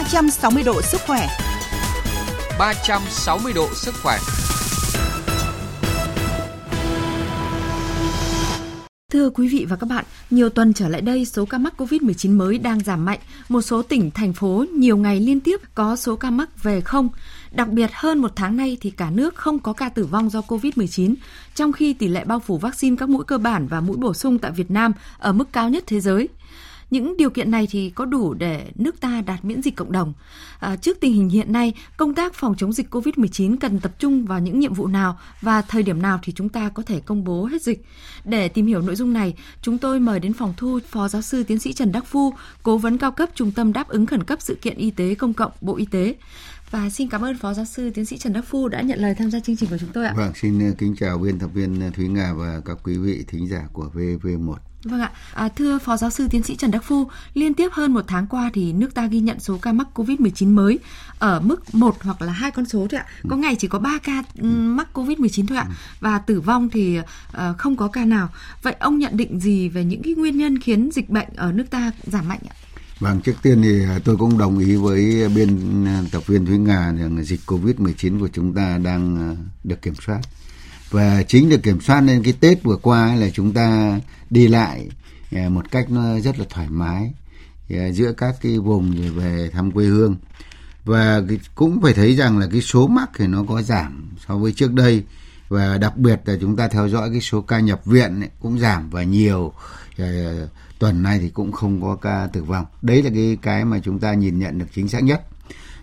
360 độ sức khỏe. 360 độ sức khỏe. Thưa quý vị và các bạn, nhiều tuần trở lại đây, số ca mắc COVID-19 mới đang giảm mạnh. Một số tỉnh, thành phố nhiều ngày liên tiếp có số ca mắc về không. Đặc biệt hơn một tháng nay thì cả nước không có ca tử vong do COVID-19, trong khi tỷ lệ bao phủ vaccine các mũi cơ bản và mũi bổ sung tại Việt Nam ở mức cao nhất thế giới. Những điều kiện này thì có đủ để nước ta đạt miễn dịch cộng đồng. À, trước tình hình hiện nay, công tác phòng chống dịch COVID-19 cần tập trung vào những nhiệm vụ nào và thời điểm nào thì chúng ta có thể công bố hết dịch. Để tìm hiểu nội dung này, chúng tôi mời đến phòng thu Phó Giáo sư Tiến sĩ Trần Đắc Phu, Cố vấn cao cấp Trung tâm đáp ứng khẩn cấp sự kiện y tế công cộng Bộ Y tế. Và xin cảm ơn Phó Giáo sư Tiến sĩ Trần Đắc Phu đã nhận lời tham gia chương trình của chúng tôi ạ. Vâng, xin kính chào biên tập viên Thúy Nga và các quý vị thính giả của VV1. Vâng ạ, à, thưa Phó Giáo sư Tiến sĩ Trần Đắc Phu, liên tiếp hơn một tháng qua thì nước ta ghi nhận số ca mắc COVID-19 mới ở mức một hoặc là hai con số thôi ạ. Có ngày chỉ có 3 ca mắc COVID-19 thôi ạ, và tử vong thì uh, không có ca nào. Vậy ông nhận định gì về những cái nguyên nhân khiến dịch bệnh ở nước ta giảm mạnh ạ? Vâng, trước tiên thì tôi cũng đồng ý với biên à, tập viên Thúy Nga rằng dịch COVID-19 của chúng ta đang à, được kiểm soát. Và chính được kiểm soát nên cái Tết vừa qua là chúng ta đi lại à, một cách nó rất là thoải mái giữa các cái vùng về thăm quê hương. Và cũng phải thấy rằng là cái số mắc thì nó có giảm so với trước đây và đặc biệt là chúng ta theo dõi cái số ca nhập viện ấy, cũng giảm và nhiều à, tuần này thì cũng không có ca tử vong. Đấy là cái cái mà chúng ta nhìn nhận được chính xác nhất.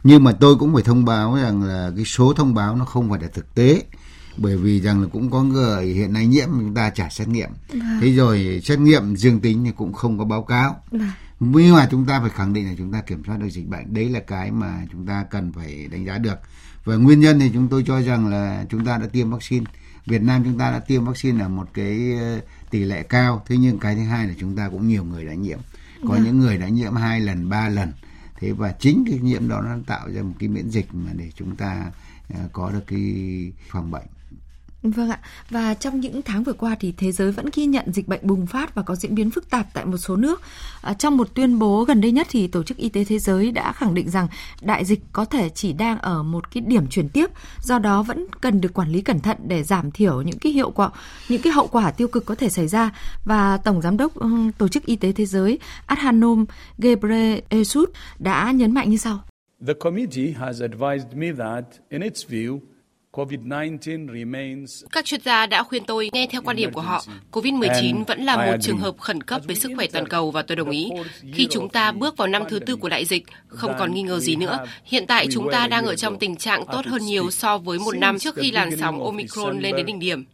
Nhưng mà tôi cũng phải thông báo rằng là cái số thông báo nó không phải là thực tế bởi vì rằng là cũng có người hiện nay nhiễm chúng ta trả xét nghiệm. Vâng. thế rồi xét nghiệm dương tính thì cũng không có báo cáo. Vâng. nhưng mà chúng ta phải khẳng định là chúng ta kiểm soát được dịch bệnh. Đấy là cái mà chúng ta cần phải đánh giá được và nguyên nhân thì chúng tôi cho rằng là chúng ta đã tiêm vaccine. Việt Nam chúng ta đã tiêm vaccine ở một cái ờ, tỷ lệ cao. Thế nhưng cái thứ hai là chúng ta cũng nhiều người đã nhiễm. Có vâng. những người đã nhiễm hai lần ba lần. Thế và chính cái nhiễm đó nó tạo ra một cái miễn dịch mà để chúng ta ờ, có được cái phòng bệnh Vâng ạ, và trong những tháng vừa qua thì thế giới vẫn ghi nhận dịch bệnh bùng phát và có diễn biến phức tạp tại một số nước. À, trong một tuyên bố gần đây nhất thì Tổ chức Y tế Thế giới đã khẳng định rằng đại dịch có thể chỉ đang ở một cái điểm chuyển tiếp, do đó vẫn cần được quản lý cẩn thận để giảm thiểu những cái hiệu quả, những cái hậu quả tiêu cực có thể xảy ra. Và Tổng Giám đốc Tổ chức Y tế Thế giới Adhanom Ghebreyesus đã nhấn mạnh như sau. The committee has advised me that in its view các chuyên gia đã khuyên tôi nghe theo quan điểm của họ, COVID-19 vẫn là một trường hợp khẩn cấp với sức khỏe toàn cầu và tôi đồng ý. Khi chúng ta bước vào năm thứ tư của đại dịch, không còn nghi ngờ gì nữa, hiện tại chúng ta đang ở trong tình trạng tốt hơn nhiều so với một năm trước khi làn sóng Omicron lên đến đỉnh điểm.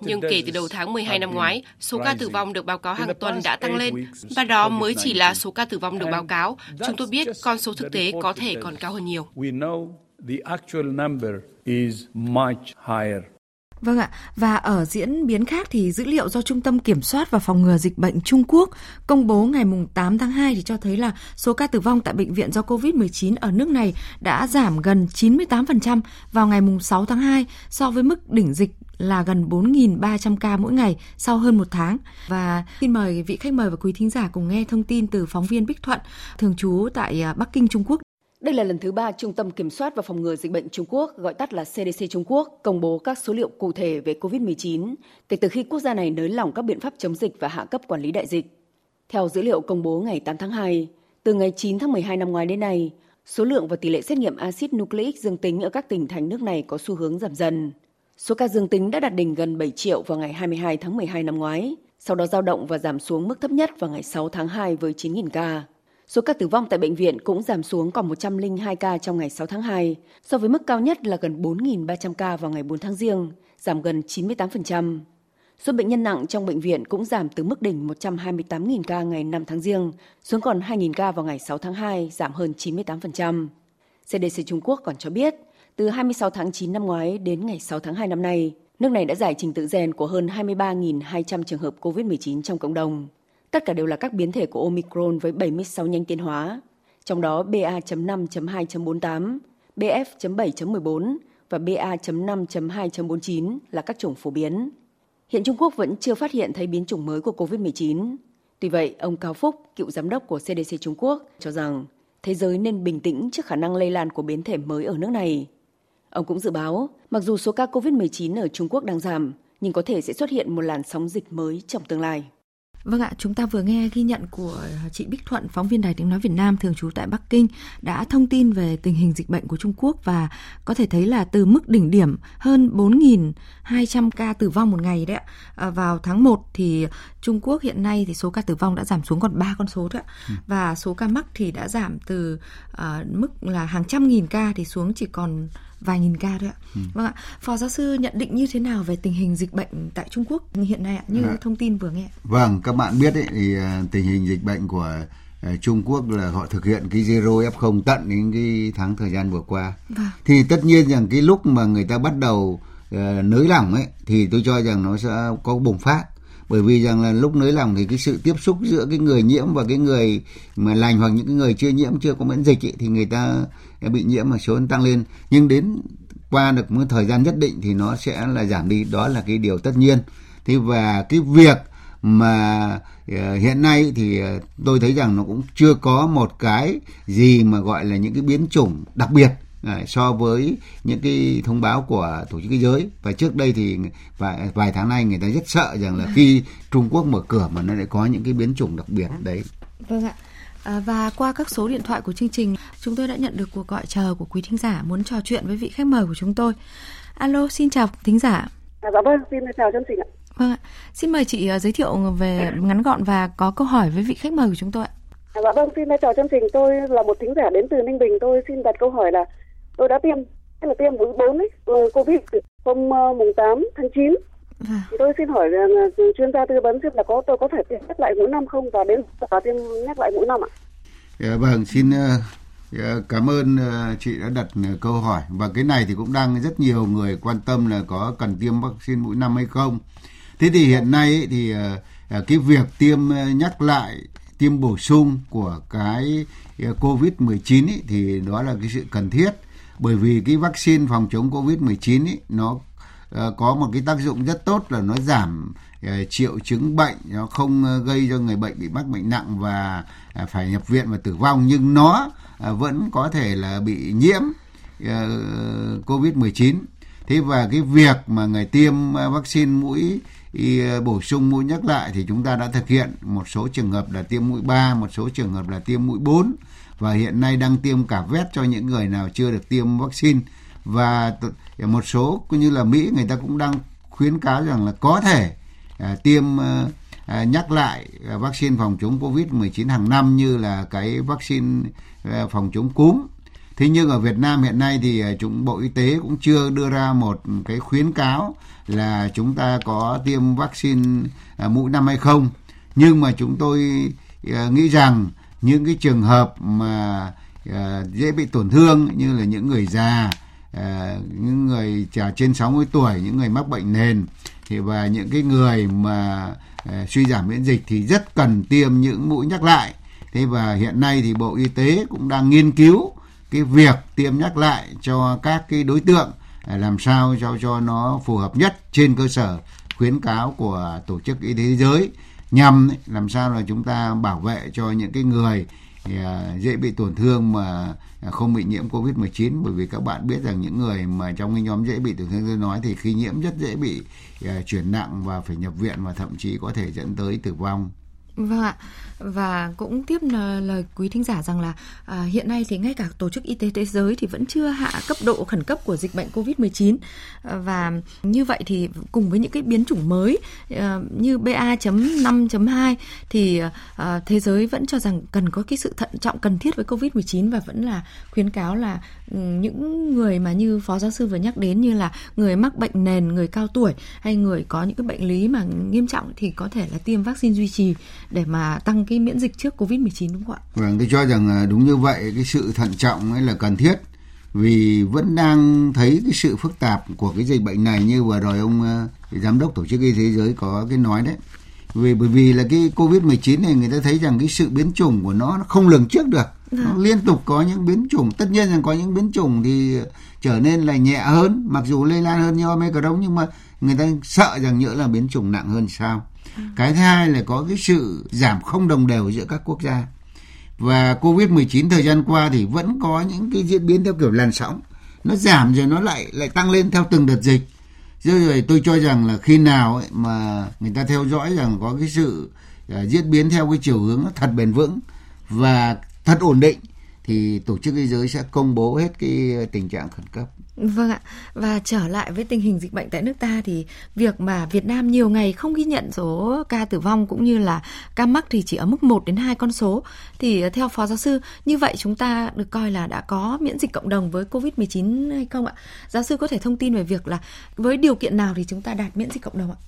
Nhưng kể từ đầu tháng 12 năm ngoái, số ca tử vong được báo cáo hàng tuần đã tăng lên, và đó mới chỉ là số ca tử vong được báo cáo. Chúng tôi biết con số thực tế có thể còn cao hơn nhiều the actual number is much higher. Vâng ạ, và ở diễn biến khác thì dữ liệu do Trung tâm Kiểm soát và Phòng ngừa Dịch bệnh Trung Quốc công bố ngày 8 tháng 2 thì cho thấy là số ca tử vong tại bệnh viện do COVID-19 ở nước này đã giảm gần 98% vào ngày 6 tháng 2 so với mức đỉnh dịch là gần 4.300 ca mỗi ngày sau hơn một tháng. Và xin mời vị khách mời và quý thính giả cùng nghe thông tin từ phóng viên Bích Thuận, thường trú tại à, Bắc Kinh, Trung Quốc đây là lần thứ ba Trung tâm Kiểm soát và Phòng ngừa Dịch bệnh Trung Quốc, gọi tắt là CDC Trung Quốc, công bố các số liệu cụ thể về COVID-19 kể từ khi quốc gia này nới lỏng các biện pháp chống dịch và hạ cấp quản lý đại dịch. Theo dữ liệu công bố ngày 8 tháng 2, từ ngày 9 tháng 12 năm ngoái đến nay, số lượng và tỷ lệ xét nghiệm axit nucleic dương tính ở các tỉnh thành nước này có xu hướng giảm dần. Số ca dương tính đã đạt đỉnh gần 7 triệu vào ngày 22 tháng 12 năm ngoái, sau đó dao động và giảm xuống mức thấp nhất vào ngày 6 tháng 2 với 9.000 ca. Số ca tử vong tại bệnh viện cũng giảm xuống còn 102 ca trong ngày 6 tháng 2, so với mức cao nhất là gần 4.300 ca vào ngày 4 tháng riêng, giảm gần 98%. Số bệnh nhân nặng trong bệnh viện cũng giảm từ mức đỉnh 128.000 ca ngày 5 tháng riêng xuống còn 2.000 ca vào ngày 6 tháng 2, giảm hơn 98%. CDC Trung Quốc còn cho biết, từ 26 tháng 9 năm ngoái đến ngày 6 tháng 2 năm nay, nước này đã giải trình tự gen của hơn 23.200 trường hợp COVID-19 trong cộng đồng. Tất cả đều là các biến thể của Omicron với 76 nhanh tiến hóa, trong đó BA.5.2.48, BF.7.14 và BA.5.2.49 là các chủng phổ biến. Hiện Trung Quốc vẫn chưa phát hiện thấy biến chủng mới của COVID-19. Tuy vậy, ông Cao Phúc, cựu giám đốc của CDC Trung Quốc, cho rằng thế giới nên bình tĩnh trước khả năng lây lan của biến thể mới ở nước này. Ông cũng dự báo, mặc dù số ca COVID-19 ở Trung Quốc đang giảm, nhưng có thể sẽ xuất hiện một làn sóng dịch mới trong tương lai. Vâng ạ, chúng ta vừa nghe ghi nhận của chị Bích Thuận, phóng viên Đài Tiếng Nói Việt Nam thường trú tại Bắc Kinh, đã thông tin về tình hình dịch bệnh của Trung Quốc và có thể thấy là từ mức đỉnh điểm hơn 4.200 ca tử vong một ngày đấy ạ. À, vào tháng 1 thì Trung Quốc hiện nay thì số ca tử vong đã giảm xuống còn 3 con số thôi ạ. Ừ. Và số ca mắc thì đã giảm từ uh, mức là hàng trăm nghìn ca thì xuống chỉ còn vài nghìn ca thôi ạ. Ừ. Vâng ạ. Phó giáo sư nhận định như thế nào về tình hình dịch bệnh tại Trung Quốc hiện nay ạ? Như à. thông tin vừa nghe. Vâng, các bạn biết ấy, thì à, tình hình dịch bệnh của à, Trung Quốc là họ thực hiện cái zero F0 tận đến cái tháng thời gian vừa qua. Vâng. Thì tất nhiên rằng cái lúc mà người ta bắt đầu uh, nới lỏng ấy thì tôi cho rằng nó sẽ có bùng phát bởi vì rằng là lúc nới lỏng thì cái sự tiếp xúc giữa cái người nhiễm và cái người mà lành hoặc những cái người chưa nhiễm chưa có miễn dịch ý, thì người ta bị nhiễm mà số tăng lên. Nhưng đến qua được một thời gian nhất định thì nó sẽ là giảm đi. Đó là cái điều tất nhiên. Thế và cái việc mà uh, hiện nay thì uh, tôi thấy rằng nó cũng chưa có một cái gì mà gọi là những cái biến chủng đặc biệt so với những cái thông báo của tổ chức thế giới. Và trước đây thì vài, vài tháng nay người ta rất sợ rằng là khi Trung Quốc mở cửa mà nó lại có những cái biến chủng đặc biệt đấy. Vâng ạ. À, và qua các số điện thoại của chương trình, chúng tôi đã nhận được cuộc gọi chờ của quý thính giả muốn trò chuyện với vị khách mời của chúng tôi. Alo, xin chào thính giả. À, dạ vâng, xin chào chương trình ạ. Vâng ạ. Xin mời chị uh, giới thiệu về ngắn gọn và có câu hỏi với vị khách mời của chúng tôi ạ. À, dạ vâng, xin chào chương trình. Tôi là một thính giả đến từ Ninh Bình. Tôi xin đặt câu hỏi là tôi đã tiêm hay là tiêm mũi bốn ấy ờ, covid hôm uh, mùng 8 tháng 9 Thì tôi xin hỏi là chuyên gia tư vấn xem là có tôi có thể tiêm nhắc lại mũi năm không và đến và tiêm nhắc lại mũi năm ạ? Yeah, dạ, vâng, xin uh, cảm ơn uh, chị đã đặt uh, câu hỏi và cái này thì cũng đang rất nhiều người quan tâm là có cần tiêm vaccine mũi năm hay không. Thế thì hiện nay ấy, thì cái việc tiêm nhắc lại tiêm bổ sung của cái COVID-19 ấy, thì đó là cái sự cần thiết bởi vì cái vaccine phòng chống Covid-19 ấy, nó Ờ, có một cái tác dụng rất tốt là nó giảm ờ, triệu chứng bệnh, nó không ờ, gây cho người bệnh bị mắc bệnh nặng và phải nhập viện và tử vong. Nhưng nó vẫn có thể là bị nhiễm Covid-19. Thế và cái việc mà người tiêm vaccine mũi bổ sung mũi nhắc lại thì chúng ta đã thực hiện một số trường hợp là tiêm mũi 3, một số trường hợp là tiêm mũi 4 và hiện nay đang tiêm cả vét cho những người nào chưa được tiêm vaccine và à, một số như là Mỹ người ta cũng đang khuyến cáo rằng là có thể à, tiêm ờ, à, nhắc lại à, vaccine phòng chống Covid-19 hàng năm như là cái vaccine à, phòng chống cúm. Thế nhưng ở Việt Nam hiện nay thì à, chúng Bộ Y tế cũng chưa đưa ra một cái khuyến cáo là chúng ta có tiêm vaccine à, mũi năm hay không. Nhưng mà chúng tôi à, nghĩ rằng những cái trường hợp mà à, dễ bị tổn thương như là những người già À, những người trẻ trên 60 tuổi những người mắc bệnh nền thì và những cái người mà uh, suy giảm miễn dịch thì rất cần tiêm những mũi nhắc lại. Thế và hiện nay thì bộ y tế cũng đang nghiên cứu cái việc tiêm nhắc lại cho các cái đối tượng à, làm sao cho cho nó phù hợp nhất trên cơ sở khuyến cáo của tổ chức y tế thế giới nhằm làm sao là chúng ta bảo vệ cho những cái người À, dễ bị tổn thương mà à, không bị nhiễm Covid-19 bởi vì các bạn biết rằng những người mà trong cái nhóm dễ bị tổn thương tôi nói thì khi nhiễm rất dễ bị à, chuyển nặng và phải nhập viện và thậm chí có thể dẫn tới tử vong. Vâng ạ. Và cũng tiếp lời quý thính giả rằng là à, hiện nay thì ngay cả tổ chức y tế thế giới thì vẫn chưa hạ cấp độ khẩn cấp của dịch bệnh Covid-19 à, và như vậy thì cùng với những cái biến chủng mới à, như BA.5.2 thì à, thế giới vẫn cho rằng cần có cái sự thận trọng cần thiết với Covid-19 và vẫn là khuyến cáo là Ừ, những người mà như phó giáo sư vừa nhắc đến như là người mắc bệnh nền, người cao tuổi hay người có những cái bệnh lý mà nghiêm trọng thì có thể là tiêm vaccine duy trì để mà tăng cái miễn dịch trước Covid-19 đúng không ạ? Vâng, tôi cho rằng đúng như vậy, cái sự thận trọng ấy là cần thiết vì vẫn đang thấy cái sự phức tạp của cái dịch bệnh này như vừa rồi ông ờ, giám đốc tổ chức y tế thế giới có cái nói đấy. Vì bởi vì là cái Covid-19 này người ta thấy rằng cái sự biến chủng của nó, nó không lường trước được. Nó vâng. liên tục có những biến chủng, tất nhiên rằng có những biến chủng thì trở nên là nhẹ hơn, mặc dù lây lan hơn như Omicron nhưng mà người ta sợ rằng nhỡ là biến chủng nặng hơn sao cái thứ hai là có cái sự giảm không đồng đều giữa các quốc gia và Covid-19 thời gian qua thì vẫn có những cái diễn biến theo kiểu làn sóng. Nó giảm rồi nó lại lại tăng lên theo từng đợt dịch. Rồi tôi cho rằng là khi nào ấy mà người ta theo dõi rằng có cái sự uh, diễn biến theo cái chiều hướng nó thật bền vững và thật ổn định thì tổ chức y tế sẽ công bố hết cái tình trạng khẩn cấp. Vâng ạ. Và trở lại với tình hình dịch bệnh tại nước ta thì việc mà Việt Nam nhiều ngày không ghi nhận số ca tử vong cũng như là ca mắc thì chỉ ở mức 1 đến 2 con số thì theo phó giáo sư như vậy chúng ta được coi là đã có miễn dịch cộng đồng với Covid-19 hay không ạ? Giáo sư có thể thông tin về việc là với điều kiện nào thì chúng ta đạt miễn dịch cộng đồng ạ?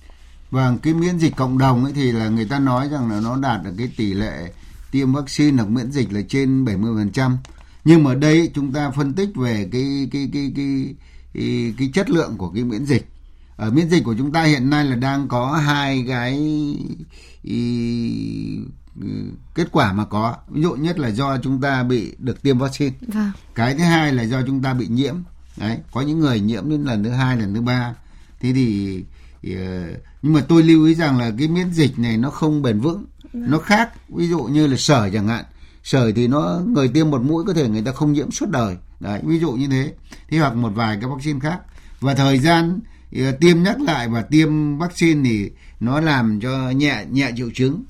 Vâng, cái miễn dịch cộng đồng ấy thì là người ta nói rằng là nó đạt được cái tỷ lệ tiêm vaccine hoặc miễn dịch là trên 70%. Nhưng mà đây chúng ta phân tích về cái cái cái cái cái, cái chất lượng của cái miễn dịch. Ở miễn dịch của chúng ta hiện nay là đang có hai cái ý, kết quả mà có ví dụ nhất là do chúng ta bị được tiêm vaccine vâng. cái thứ hai là do chúng ta bị nhiễm đấy có những người nhiễm đến lần thứ hai lần thứ ba thế thì, thì ờ, nhưng mà tôi lưu ý rằng là cái miễn dịch này nó không bền vững nó khác ví dụ như là sởi chẳng hạn. Sởi thì nó người tiêm một mũi có thể người ta không nhiễm suốt đời. Đấy ví dụ như thế. Thì hoặc một vài cái vaccine khác. Và thời gian ờ, tiêm nhắc lại và tiêm vaccine thì nó làm cho nhẹ nhẹ triệu chứng.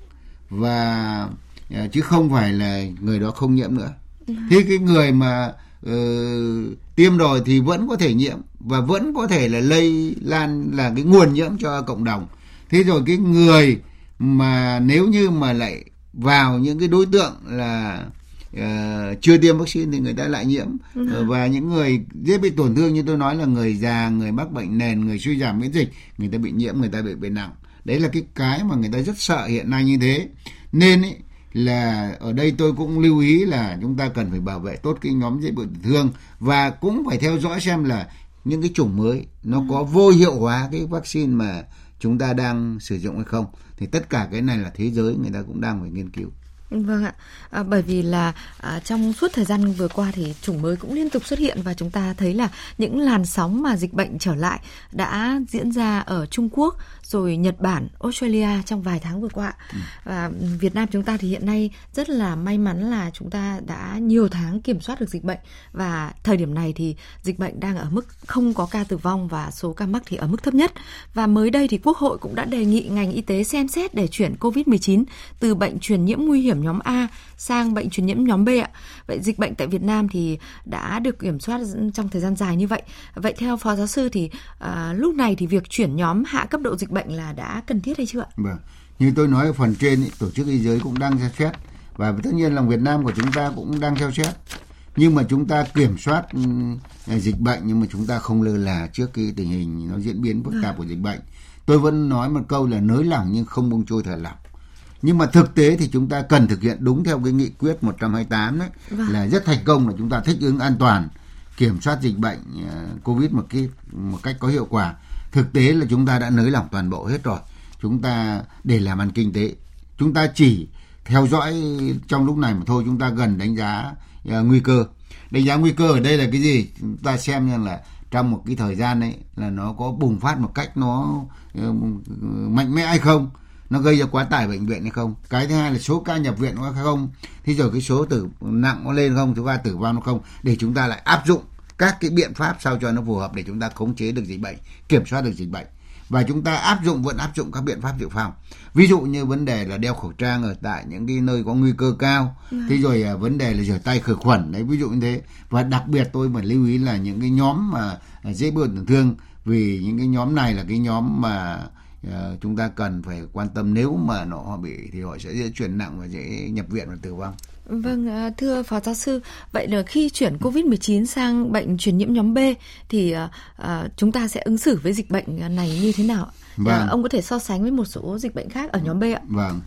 Và ờ, chứ không phải là người đó không nhiễm nữa. Thế cái người mà uh, tiêm rồi thì vẫn có thể nhiễm và vẫn có thể là lây lan là cái nguồn nhiễm cho cộng đồng. Thế rồi cái người mà nếu như mà lại vào những cái đối tượng là uh, chưa tiêm vaccine thì người ta lại nhiễm. Ừ. và những người dễ bị tổn thương như tôi nói là người già người mắc bệnh nền người suy giảm miễn dịch người ta bị nhiễm người ta bị bệnh nặng. Đấy là cái cái mà người ta rất sợ hiện nay như thế. Nên ấy, là ở đây tôi cũng lưu ý là chúng ta cần phải bảo vệ tốt cái nhóm dễ bị tổn thương và cũng phải theo dõi xem là những cái chủng mới nó có vô hiệu hóa cái vaccine mà chúng ta đang sử dụng hay không. Thì tất cả cái này là thế giới người ta cũng đang phải nghiên cứu. Vâng ạ, à, bởi vì là à, trong suốt thời gian vừa qua thì chủng mới cũng liên tục xuất hiện và chúng ta thấy là những làn sóng mà dịch bệnh trở lại đã diễn ra ở Trung Quốc, rồi Nhật Bản, Australia trong vài tháng vừa qua. Ừ. Và Việt Nam chúng ta thì hiện nay rất là may mắn là chúng ta đã nhiều tháng kiểm soát được dịch bệnh và thời điểm này thì dịch bệnh đang ở mức không có ca tử vong và số ca mắc thì ở mức thấp nhất. Và mới đây thì Quốc hội cũng đã đề nghị ngành y tế xem xét để chuyển COVID-19 từ bệnh truyền nhiễm nguy hiểm nhóm A sang bệnh truyền nhiễm nhóm B ạ. Vậy dịch bệnh tại Việt Nam thì đã được kiểm soát trong thời gian dài như vậy. Vậy theo phó giáo sư thì à, lúc này thì việc chuyển nhóm hạ cấp độ dịch bệnh là đã cần thiết hay chưa ạ? Vâng. Như tôi nói ở phần trên ý, tổ chức y tế cũng đang xem xét và tất nhiên là Việt Nam của chúng ta cũng đang theo xét nhưng mà chúng ta kiểm soát uh, dịch bệnh nhưng mà chúng ta không lơ là trước cái tình hình nó diễn biến phức tạp vâng. của dịch bệnh tôi vẫn nói một câu là nới lỏng nhưng không buông trôi thở lỏng nhưng mà thực tế thì chúng ta cần thực hiện đúng theo cái nghị quyết 128 đấy vâng. là rất thành công là chúng ta thích ứng an toàn kiểm soát dịch bệnh uh, covid một cái một cách có hiệu quả thực tế là chúng ta đã nới lỏng toàn bộ hết rồi. Chúng ta để làm ăn kinh tế chúng ta chỉ theo dõi trong lúc này mà thôi. Chúng ta gần đánh giá uh, nguy cơ. Đánh giá nguy cơ ở đây là cái gì? Chúng ta xem như là trong một cái thời gian ấy là nó có bùng phát một cách nó uh, mạnh mẽ hay không? Nó gây ra quá tải bệnh viện hay không? Cái thứ hai là số ca nhập viện có không? Thế rồi cái số tử nặng có lên không? Thứ ba tử vong nó không? Để chúng ta lại áp dụng các cái biện pháp sao cho nó phù hợp để chúng ta khống chế được dịch bệnh kiểm soát được dịch bệnh. Và chúng ta áp dụng vẫn áp dụng các biện pháp dự phòng. Ví dụ như vấn đề là đeo khẩu trang ở tại những cái nơi có nguy cơ cao. Ừ. thế rồi à, vấn đề là rửa tay khử khuẩn đấy ví dụ như thế. Và đặc biệt tôi phải lưu ý là những cái nhóm mà dễ bị tổn thương vì những cái nhóm này là cái nhóm mà chúng ta cần phải quan tâm nếu mà nó bị thì họ sẽ dễ chuyển nặng và dễ nhập viện và tử vong. Vâng, à, thưa Phó Giáo sư, vậy là khi chuyển COVID-19 sang bệnh truyền nhiễm nhóm B thì uh, chúng ta sẽ ứng xử với dịch bệnh này như thế nào? Vâng. Uh, ông có thể so sánh với một số dịch bệnh khác ở nhóm B ạ? Vâng.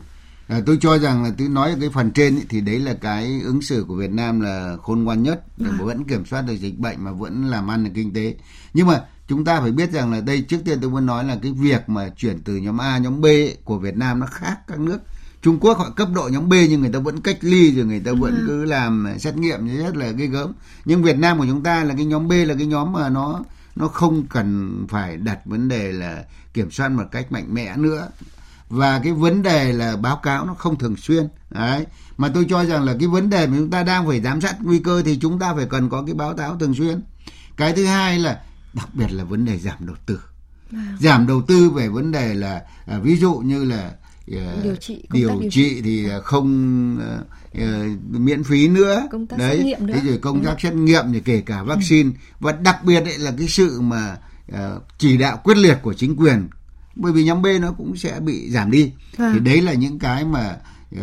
À, tôi cho rằng là tôi nói cái phần trên ý, thì đấy là cái ứng xử của Việt Nam là khôn ngoan nhất để à. vẫn kiểm soát được dịch bệnh mà vẫn làm ăn được kinh tế. Nhưng mà chúng ta phải biết rằng là đây trước tiên tôi muốn nói là cái việc mà chuyển từ nhóm A nhóm B của Việt Nam nó khác các nước. Trung Quốc họ cấp độ nhóm B nhưng người ta vẫn cách ly rồi người ta vẫn ừ. cứ làm xét nghiệm rất là ghê gớm. Nhưng Việt Nam của chúng ta là cái nhóm B là cái nhóm mà nó nó không cần phải đặt vấn đề là kiểm soát một cách mạnh mẽ nữa. Và cái vấn đề là báo cáo nó không thường xuyên. Đấy. Mà tôi cho rằng là cái vấn đề mà chúng ta đang phải giám sát nguy cơ thì chúng ta phải cần có cái báo cáo thường xuyên. Cái thứ hai là đặc biệt là vấn đề giảm đầu tư à. giảm đầu tư về vấn đề là à, ví dụ như là uh, điều trị điều, điều trị thì không uh, uh, miễn phí nữa công tác đấy xét nghiệm nữa. thế rồi công tác xét nghiệm thì kể cả vaccine ừ. và đặc biệt ấy là cái sự mà uh, chỉ đạo quyết liệt của chính quyền bởi vì nhóm B nó cũng sẽ bị giảm đi à. thì đấy là những cái mà uh,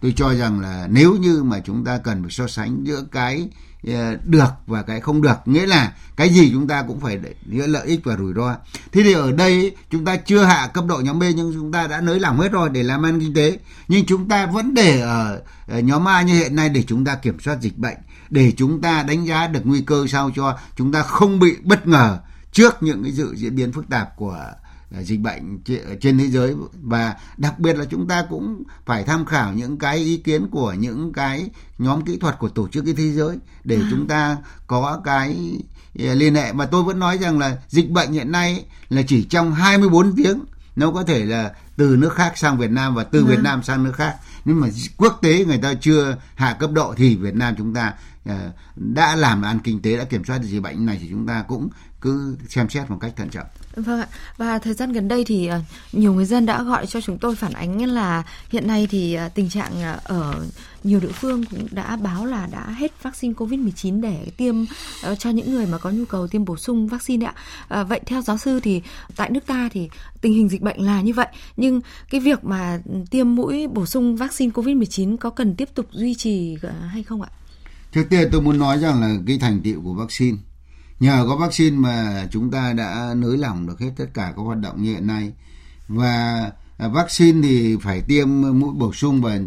tôi cho rằng là nếu như mà chúng ta cần phải so sánh giữa cái Ờ, được và cái không được. Nghĩa là cái gì chúng ta cũng phải nghĩa lợi ích và rủi ro. Thế thì ở đây, chúng ta chưa hạ cấp độ nhóm B, nhưng chúng ta đã nới lỏng hết rồi để làm ăn kinh tế. Nhưng chúng ta vẫn để ở nhóm A như hiện nay để chúng ta kiểm soát dịch bệnh, để chúng ta đánh giá được nguy cơ sao cho chúng ta không bị bất ngờ trước những cái dự diễn biến phức tạp của dịch bệnh trên thế giới và đặc biệt là chúng ta cũng phải tham khảo những cái ý kiến của những cái nhóm kỹ thuật của tổ chức y thế giới để à. chúng ta có cái à, liên hệ mà tôi vẫn nói rằng là dịch bệnh hiện nay là chỉ trong 24 tiếng nó có thể là từ nước khác sang Việt Nam và từ à. Việt Nam sang nước khác nhưng mà quốc tế người ta chưa hạ cấp độ thì Việt Nam chúng ta đã làm ăn kinh tế đã kiểm soát được dịch bệnh này thì chúng ta cũng cứ xem xét một cách thận trọng. Vâng ạ. Và thời gian gần đây thì ờ, nhiều người dân đã gọi cho chúng tôi phản ánh là hiện nay thì ờ, tình trạng ờ, ở nhiều địa phương cũng đã báo là đã hết vaccine COVID-19 để tiêm cho những người mà có nhu cầu tiêm bổ sung vaccine ạ. vậy theo giáo sư thì tại nước ta thì tình hình dịch bệnh là như vậy, nhưng cái việc mà tiêm mũi bổ sung vaccine COVID-19 có cần tiếp tục duy trì hay không ạ? Trước tiên tôi muốn nói rằng là cái thành tựu của vaccine nhờ có vaccine mà chúng ta đã nới lỏng được hết tất cả các hoạt động như hiện nay. Và à, vaccine thì phải tiêm mũi bổ sung và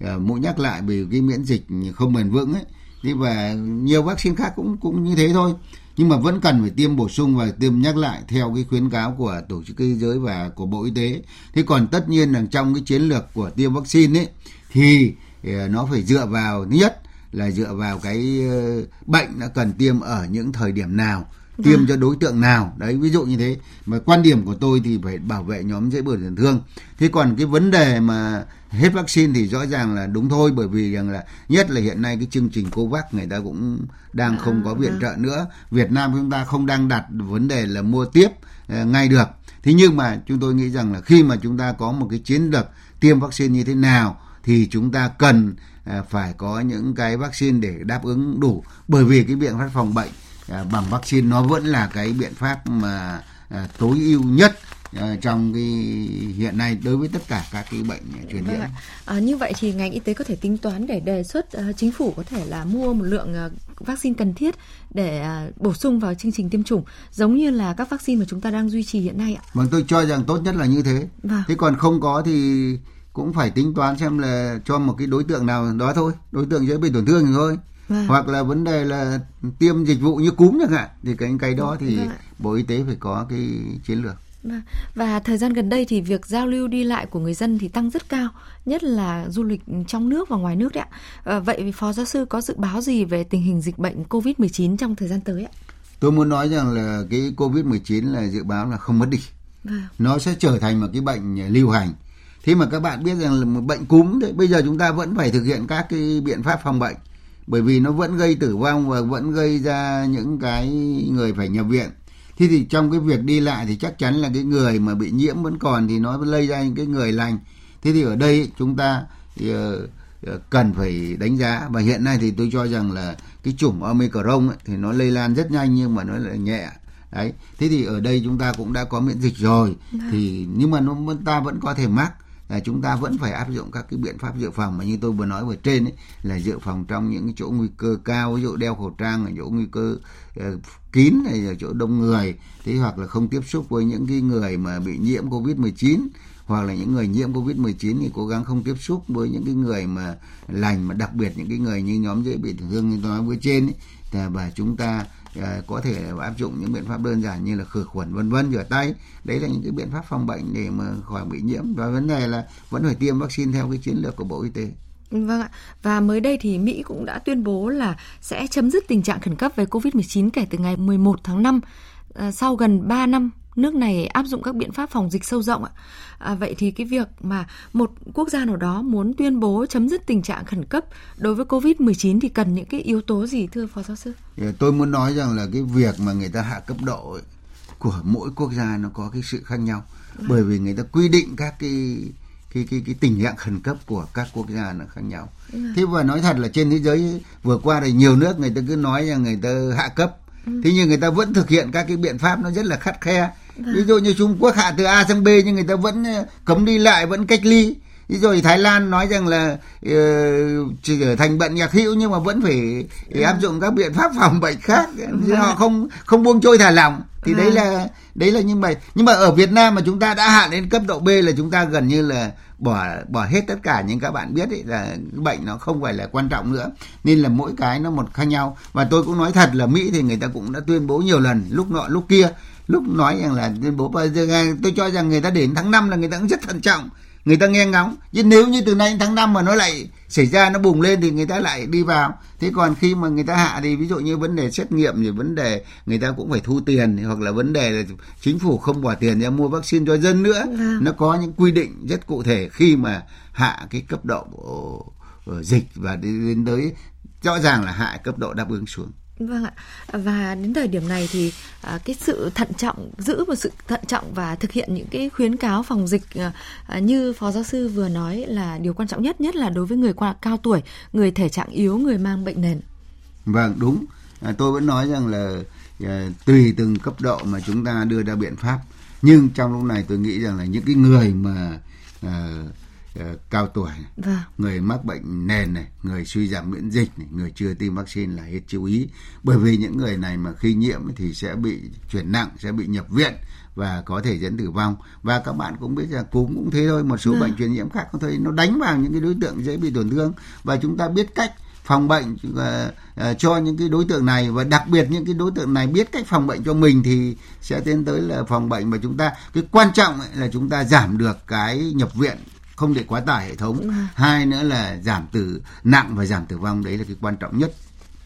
à, mũi nhắc lại vì cái miễn dịch không bền vững ấy. Thế và nhiều vaccine khác cũng cũng như thế thôi. Nhưng mà vẫn cần phải tiêm bổ sung và tiêm nhắc lại theo cái khuyến cáo của tổ chức y giới và của bộ y tế. Thế còn tất nhiên là trong cái chiến lược của tiêm vaccine ấy, thì à, nó phải dựa vào thứ nhất là dựa vào cái ờ, bệnh đã cần tiêm ở những thời điểm nào tiêm à. cho đối tượng nào. Đấy ví dụ như thế. Mà quan điểm của tôi thì phải bảo vệ nhóm dễ bị tổn thương. Thế còn cái vấn đề mà hết vaccine thì rõ ràng là đúng thôi bởi vì rằng là nhất là hiện nay cái chương trình covax người ta cũng đang không có viện à. trợ nữa. Việt nam chúng ta không đang đặt vấn đề là mua tiếp uh, ngay được. Thế nhưng mà chúng tôi nghĩ rằng là khi mà chúng ta có một cái chiến lược tiêm vaccine như thế nào thì chúng ta cần à, phải có những cái vaccine để đáp ứng đủ bởi vì cái biện pháp phòng bệnh à, bằng vaccine nó vẫn là cái biện pháp mà à, tối ưu nhất trong cái hiện nay đối với tất cả các cái bệnh truyền nhiễm. Vâng à, như vậy thì ngành y tế có thể tính toán để đề xuất uh, chính phủ có thể là mua một lượng uh, vaccine cần thiết để uh, bổ sung vào chương trình tiêm chủng giống như là các vaccine mà chúng ta đang duy trì hiện nay ạ. Vâng tôi cho rằng tốt nhất là như thế. Vâng. Thế còn không có thì cũng phải tính toán xem là cho một cái đối tượng nào đó thôi đối tượng dễ bị tổn thương thì thôi vâng. hoặc là vấn đề là tiêm dịch vụ như cúm chẳng hạn thì cái cái đó thì vâng. bộ y tế phải có cái chiến lược vâng. và thời gian gần đây thì việc giao lưu đi lại của người dân thì tăng rất cao, nhất là du lịch trong nước và ngoài nước đấy ạ. À, vậy phó giáo sư có dự báo gì về tình hình dịch bệnh COVID-19 trong thời gian tới ạ? Tôi muốn nói rằng là cái COVID-19 là dự báo là không mất đi. Vâng. Nó sẽ trở thành một cái bệnh lưu hành thế mà các bạn biết rằng là một bệnh cúm đấy bây giờ chúng ta vẫn phải thực hiện các cái biện pháp phòng bệnh. Bởi vì nó vẫn gây tử vong và vẫn gây ra những cái người phải nhập viện. Thế thì trong cái việc đi lại thì chắc chắn là cái người mà bị nhiễm vẫn còn thì nó lây ra những cái người lành. Thế thì ở đây chúng ta thì, uh, cần phải đánh giá. Và hiện nay thì tôi cho rằng là cái chủng omicron ấy, thì nó lây lan rất nhanh nhưng mà nó lại nhẹ. Đấy. Thế thì ở đây chúng ta cũng đã có miễn dịch rồi. Vâng. thì nhưng mà nó ta vẫn có thể mắc là chúng ta vẫn phải áp dụng các cái biện pháp dự phòng. Mà như tôi vừa nói vừa trên ấy, là dự phòng trong những cái chỗ nguy cơ cao ví dụ đeo khẩu trang ở chỗ nguy cơ uh, kín này ở chỗ đông người thế hoặc là không tiếp xúc với những cái người mà bị nhiễm covid 19 hoặc là những người nhiễm covid 19 thì cố gắng không tiếp xúc với những cái người mà lành mà đặc biệt những cái người như nhóm dễ bị tổn thương như tôi nói vừa trên ấy, Ờ, và chúng ta ờ, có thể áp dụng những biện pháp đơn giản như là khử khuẩn vân vân, rửa tay. Đấy là những cái biện pháp phòng bệnh để mà khỏi bị nhiễm. Và vấn đề là vẫn phải tiêm vaccine theo cái chiến lược của bộ y tế. Vâng ạ. Và mới đây thì Mỹ cũng đã tuyên bố là sẽ chấm dứt tình trạng khẩn cấp về COVID-19 kể từ ngày 11 tháng 5 ờ, sau gần 3 năm nước này áp dụng các biện pháp phòng dịch sâu rộng ạ. À, vậy thì cái việc mà một quốc gia nào đó muốn tuyên bố chấm dứt tình trạng khẩn cấp đối với Covid-19 thì cần những cái yếu tố gì thưa Phó giáo sư? Tôi muốn nói rằng là cái việc mà người ta hạ cấp độ ấy, của mỗi quốc gia nó có cái sự khác nhau. À. Bởi vì người ta quy định các cái cái cái cái tình trạng khẩn cấp của các quốc gia nó khác nhau. À. Thế và nói thật là trên thế giới vừa qua thì nhiều nước người ta cứ nói rằng người ta hạ cấp Ừ. thế nhưng người ta vẫn thực hiện các cái biện pháp nó rất là khắt khe vâng. ví dụ như trung quốc hạ từ a sang b nhưng người ta vẫn ờ, cấm đi lại vẫn cách ly Ví dụ Thái Lan nói rằng là uh, chỉ trở thành bệnh nhạc hữu nhưng mà vẫn phải ừ. áp dụng các biện pháp phòng bệnh khác ừ. họ không không buông trôi thả lỏng thì đấy là đấy là như vậy nhưng mà ở Việt Nam mà chúng ta đã hạn đến cấp độ B là chúng ta gần như là bỏ bỏ hết tất cả những các bạn biết ấy là bệnh nó không phải là quan trọng nữa nên là mỗi cái nó một khác nhau và tôi cũng nói thật là Mỹ thì người ta cũng đã tuyên bố nhiều lần lúc nọ lúc kia lúc nói rằng là tuyên bố tôi cho rằng người ta đến tháng 5 là người ta cũng rất thận trọng. Người ta nghe ngóng. Chứ nếu như từ nay đến tháng 5 mà nó lại xảy ra nó bùng lên thì người ta lại đi vào. Thế còn khi mà người ta hạ thì ví dụ như vấn đề xét nghiệm rồi vấn đề người ta cũng phải thu tiền hoặc là vấn đề là chính phủ không bỏ tiền ra mua vaccine cho dân nữa. À. nó có những quy định rất cụ thể khi mà hạ cái cấp độ dịch và đến tới rõ ràng là hạ cấp độ đáp ứng xuống Vâng ạ. Và đến thời điểm này thì à, cái sự thận trọng giữ một sự thận trọng và thực hiện những cái khuyến cáo phòng dịch à, à, như phó giáo sư vừa nói là điều quan trọng nhất nhất là đối với người qua cao tuổi, người thể trạng yếu, người mang bệnh nền. Vâng, đúng. À, tôi vẫn nói rằng là à, tùy từng cấp độ mà chúng ta đưa ra biện pháp. Nhưng trong lúc này tôi nghĩ rằng là những cái người mà à, cao tuổi vâng. người mắc bệnh nền này người suy giảm miễn dịch này người chưa tiêm vaccine là hết chú ý. Bởi vì những người này mà khi nhiễm thì sẽ bị chuyển nặng sẽ bị nhập viện và có thể dẫn tử vong. Và các bạn cũng biết là cúm cũng thế thôi một số vâng. bệnh truyền nhiễm khác cũng thấy nó đánh vào những cái đối tượng dễ bị tổn thương. Và chúng ta biết cách phòng bệnh uh, uh, cho những cái đối tượng này. Và đặc biệt những cái đối tượng này biết cách phòng bệnh cho mình thì sẽ tiến tới là phòng bệnh. Mà chúng ta cái quan trọng là chúng ta giảm được cái nhập viện không để quá tải hệ thống vâng. hai nữa là giảm tử nặng và giảm tử vong đấy là cái quan trọng nhất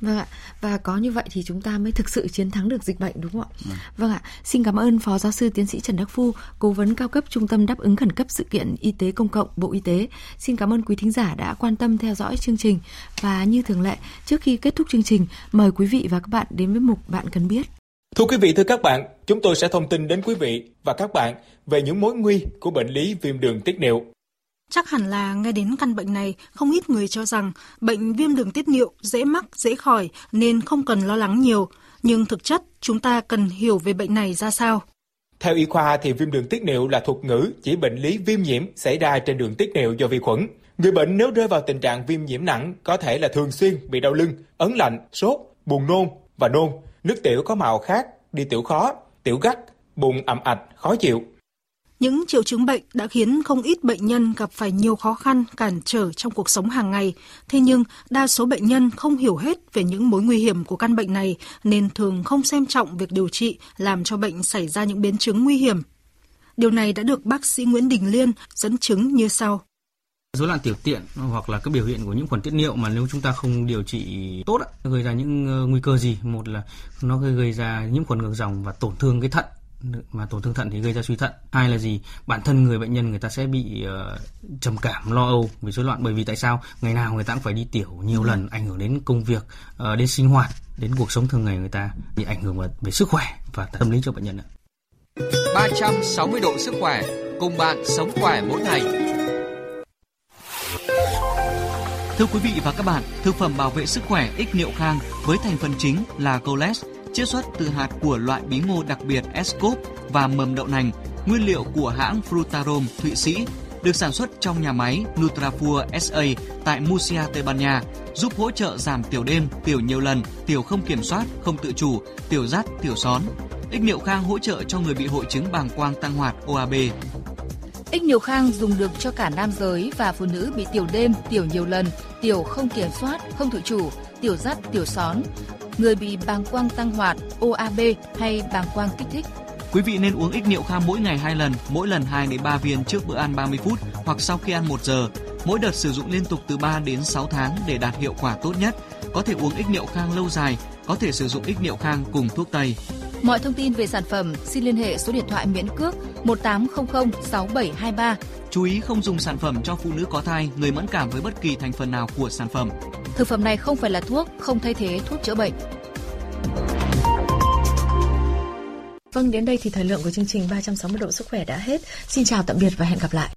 Vâng ạ, và có như vậy thì chúng ta mới thực sự chiến thắng được dịch bệnh đúng không ạ? Vâng. vâng ạ, xin cảm ơn Phó Giáo sư Tiến sĩ Trần Đắc Phu, Cố vấn cao cấp Trung tâm đáp ứng khẩn cấp sự kiện y tế công cộng Bộ Y tế. Xin cảm ơn quý thính giả đã quan tâm theo dõi chương trình. Và như thường lệ, trước khi kết thúc chương trình, mời quý vị và các bạn đến với mục Bạn Cần Biết. Thưa quý vị, thưa các bạn, chúng tôi sẽ thông tin đến quý vị và các bạn về những mối nguy của bệnh lý viêm đường tiết niệu. Chắc hẳn là nghe đến căn bệnh này, không ít người cho rằng bệnh viêm đường tiết niệu dễ mắc, dễ khỏi nên không cần lo lắng nhiều. Nhưng thực chất, chúng ta cần hiểu về bệnh này ra sao. Theo y khoa thì viêm đường tiết niệu là thuật ngữ chỉ bệnh lý viêm nhiễm xảy ra trên đường tiết niệu do vi khuẩn. Người bệnh nếu rơi vào tình trạng viêm nhiễm nặng có thể là thường xuyên bị đau lưng, ấn lạnh, sốt, buồn nôn và nôn, nước tiểu có màu khác, đi tiểu khó, tiểu gắt, bụng ẩm ạch, khó chịu. Những triệu chứng bệnh đã khiến không ít bệnh nhân gặp phải nhiều khó khăn, cản trở trong cuộc sống hàng ngày. Thế nhưng, đa số bệnh nhân không hiểu hết về những mối nguy hiểm của căn bệnh này nên thường không xem trọng việc điều trị làm cho bệnh xảy ra những biến chứng nguy hiểm. Điều này đã được bác sĩ Nguyễn Đình Liên dẫn chứng như sau. Rối loạn tiểu tiện hoặc là các biểu hiện của những khuẩn tiết niệu mà nếu chúng ta không điều trị tốt nó gây ra những ờ, nguy cơ gì? Một là nó gây ra nhiễm khuẩn ngược dòng và tổn thương cái thận mà tổn thương thận thì gây ra suy thận. Hai là gì? Bản thân người bệnh nhân người ta sẽ bị uh, trầm cảm lo âu vì rối loạn bởi vì tại sao? Ngày nào người ta cũng phải đi tiểu nhiều ừ. lần ảnh hưởng đến công việc uh, đến sinh hoạt đến cuộc sống thường ngày người ta bị ảnh hưởng về sức khỏe và tâm lý cho bệnh nhân ạ. 360 độ sức khỏe cùng bạn sống khỏe mỗi ngày. Thưa quý vị và các bạn, thực phẩm bảo vệ sức khỏe ích niệu khang với thành phần chính là coles chiết xuất từ hạt của loại bí ngô đặc biệt Escop và mầm đậu nành, nguyên liệu của hãng Frutarom Thụy Sĩ, được sản xuất trong nhà máy Nutrafur SA tại Murcia, Tây Ban Nha, giúp hỗ trợ giảm tiểu đêm, tiểu nhiều lần, tiểu không kiểm soát, không tự chủ, tiểu rắt, tiểu són. Ích niệu khang hỗ trợ cho người bị hội chứng bàng quang tăng hoạt OAB. Ích niệu khang dùng được cho cả nam giới và phụ nữ bị tiểu đêm, tiểu nhiều lần, tiểu không kiểm soát, không tự chủ, tiểu rắt, tiểu són, người bị bàng quang tăng hoạt, OAB hay bàng quang kích thích. Quý vị nên uống ích niệu kham mỗi ngày 2 lần, mỗi lần 2 đến 3 viên trước bữa ăn 30 phút hoặc sau khi ăn 1 giờ. Mỗi đợt sử dụng liên tục từ 3 đến 6 tháng để đạt hiệu quả tốt nhất. Có thể uống ích niệu khang lâu dài, có thể sử dụng ích niệu khang cùng thuốc tây. Mọi thông tin về sản phẩm xin liên hệ số điện thoại miễn cước 1800 6723. Chú ý không dùng sản phẩm cho phụ nữ có thai, người mẫn cảm với bất kỳ thành phần nào của sản phẩm. Thực phẩm này không phải là thuốc, không thay thế thuốc chữa bệnh. Vâng, đến đây thì thời lượng của chương trình 360 độ sức khỏe đã hết. Xin chào tạm biệt và hẹn gặp lại.